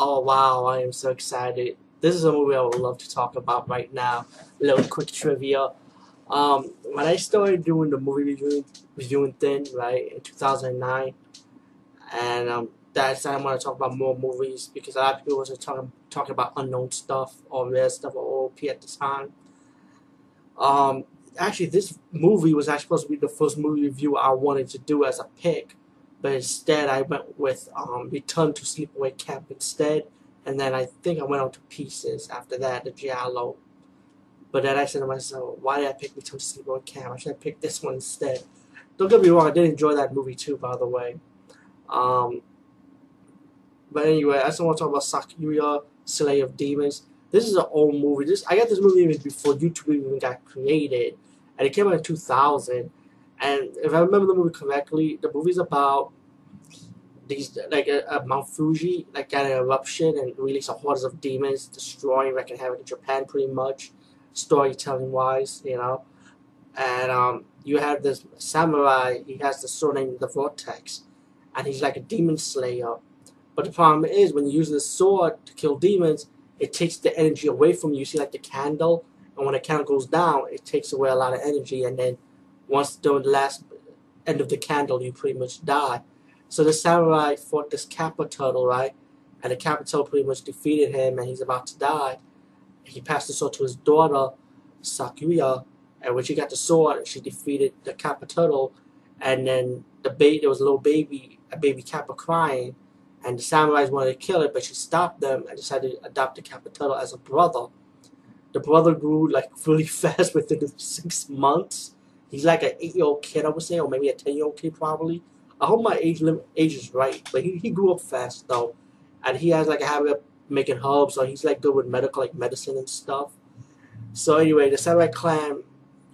Oh wow, I am so excited. This is a movie I would love to talk about right now. A little quick trivia. Um, when I started doing the movie reviewing, reviewing thing, right, in 2009, and um, that's when I want to talk about more movies because a lot of people was talking talking about unknown stuff or rare stuff or OP at the time. Um, actually, this movie was actually supposed to be the first movie review I wanted to do as a pick, but instead I went with um, Return to Sleepaway Camp instead, and then I think I went on to Pieces after that, the Giallo. But then I said to myself, why did I pick Return to Sleepaway Camp? I should have picked this one instead. Don't get me wrong, I did enjoy that movie too, by the way. Um, but anyway, I just want to talk about Sakuya, Slayer of Demons. This is an old movie. This I got this movie even before YouTube even got created, and it came out in 2000. And if I remember the movie correctly, the movie's about these like a, Mount Fuji like got an eruption and released a hordes of demons, destroying like happened in Japan pretty much, storytelling wise, you know. And um, you have this samurai. He has the sword named the Vortex, and he's like a demon slayer. But the problem is when you use the sword to kill demons, it takes the energy away from you. You see like the candle, and when the candle goes down, it takes away a lot of energy, and then once during the last end of the candle, you pretty much die. So the samurai fought this kappa turtle, right? And the kappa turtle pretty much defeated him, and he's about to die. He passed the sword to his daughter, Sakuya, and when she got the sword, she defeated the kappa turtle, and then the baby, there was a little baby, a baby kappa crying, and the samurais wanted to kill it, but she stopped them and decided to adopt the kappa turtle as a brother. The brother grew like really fast within six months He's like an eight year old kid, I would say, or maybe a ten year old kid probably. I hope my age limit age is right, but he, he grew up fast though, and he has like a habit of making herbs, so he's like good with medical like medicine and stuff. So anyway, the Samurai clan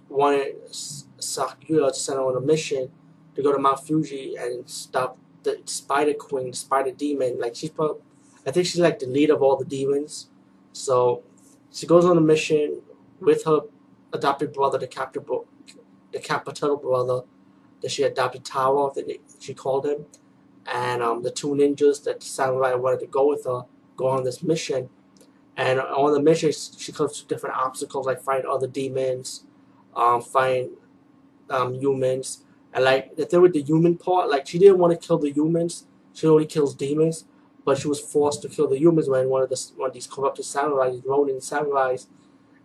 wanted Sakuya to send on a mission to go to Mount Fuji and stop the Spider Queen, the Spider Demon. Like she's probably, I think she's like the leader of all the demons. So she goes on a mission with her adopted brother, the captive the Capitano brother that she adopted Taro, that she called him, and um, the two ninjas that samurai wanted to go with her go on this mission. And on the mission, she comes to different obstacles, like find other demons, um, find um, humans. And like the thing with the human part, like she didn't want to kill the humans. She only kills demons, but she was forced to kill the humans when one of the one of these corrupted samurais, Ronin samurais,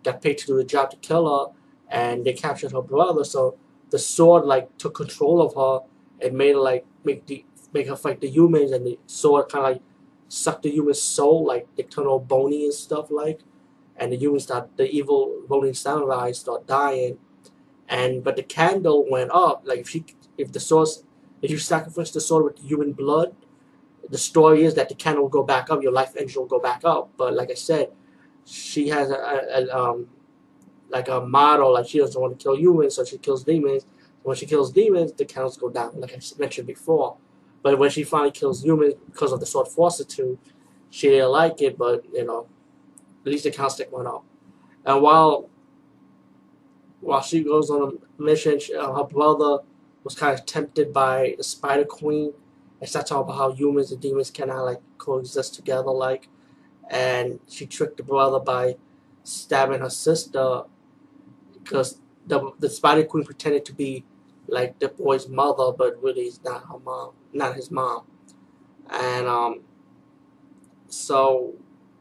got paid to do the job to kill her and they captured her brother. So the sword like took control of her and made her like make the make her fight the humans, and the sword kind of like sucked the human soul, like they turn all bony and stuff like, and the humans start the evil Ronin samurai start dying, and but the candle went up. Like if she if the sword if you sacrifice the sword with human blood, the story is that the candle will go back up, your life engine will go back up. But like I said, she has a, a, a um like a model, like she doesn't want to kill humans, so she kills demons. When she kills demons, the counts go down, like I mentioned before. But when she finally kills humans because of the sword fortitude, she didn't like it, but you know, at least the count stick went up. And while while she goes on a mission, she, uh, her brother was kind of tempted by the Spider Queen. And starts talking about how humans and demons cannot like coexist together, like. And she tricked the brother by stabbing her sister because the the Spider Queen pretended to be like the boy's mother, but really is not her mom, not his mom, and um, so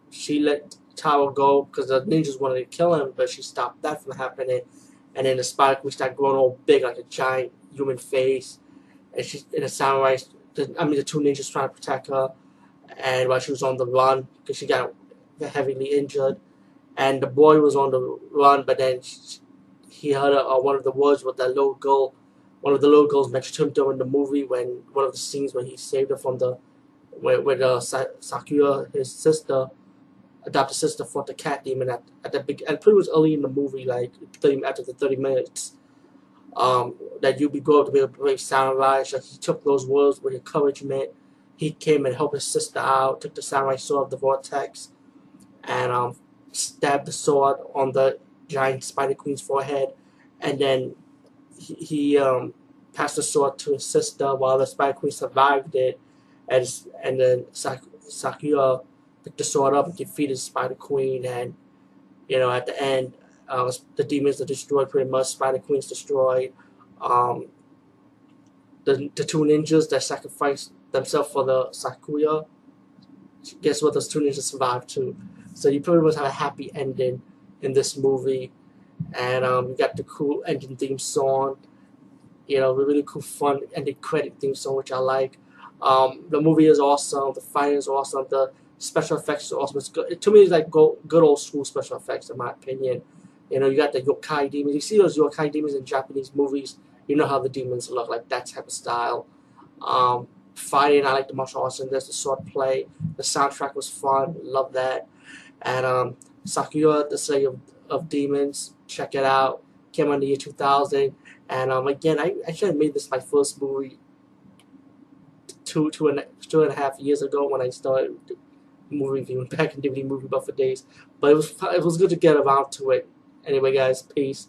she let Taro go because the ninjas wanted to kill him, but she stopped that from happening, and then the Spider Queen started growing all big like a giant human face, and she in the samurai, the, I mean the two ninjas trying to protect her, and while she was on the run because she got heavily injured, and the boy was on the run, but then. She, he heard uh, one of the words with that little girl. One of the little girls mentioned him during the movie when one of the scenes when he saved her from the where, where the Sakuya, his sister, adopted sister, fought the cat demon at, at the big and pretty much early in the movie, like 30, after the 30 minutes, um, that you be up to be a brave samurai. So he took those words with encouragement. He came and helped his sister out, took the samurai sword of the vortex, and um, stabbed the sword on the giant Spider Queen's forehead, and then he, he um, passed the sword to his sister while the Spider Queen survived it, and and then Sak- Sakuya pick the sword up and defeated Spider Queen, and you know at the end, uh, the demons are destroyed pretty much. Spider Queen's destroyed. Um, the the two ninjas that sacrificed themselves for the Sakuya. Guess what? Those two ninjas survived too. So you pretty much have a happy ending in this movie, and um, you got the cool ending theme song. You know, really cool, fun ending credit theme song, which I like. Um, the movie is awesome. The fighting is awesome. The special effects are awesome. It's good. To me, it's like go, good old school special effects, in my opinion. You know, you got the yokai demons. You see those yokai demons in Japanese movies. You know how the demons look like that type of style. Um, fighting, I like the martial arts in this. The sword play. The soundtrack was fun. Love that. And um, Sakuya, the City of, of Demons. Check it out. Came out in the year 2000. And um, again, I actually made this my first movie two, two, and, two and a half years ago when I started movie reviewing back in DVD Movie Buffer days. But it was, it was good to get around to it. Anyway, guys, peace.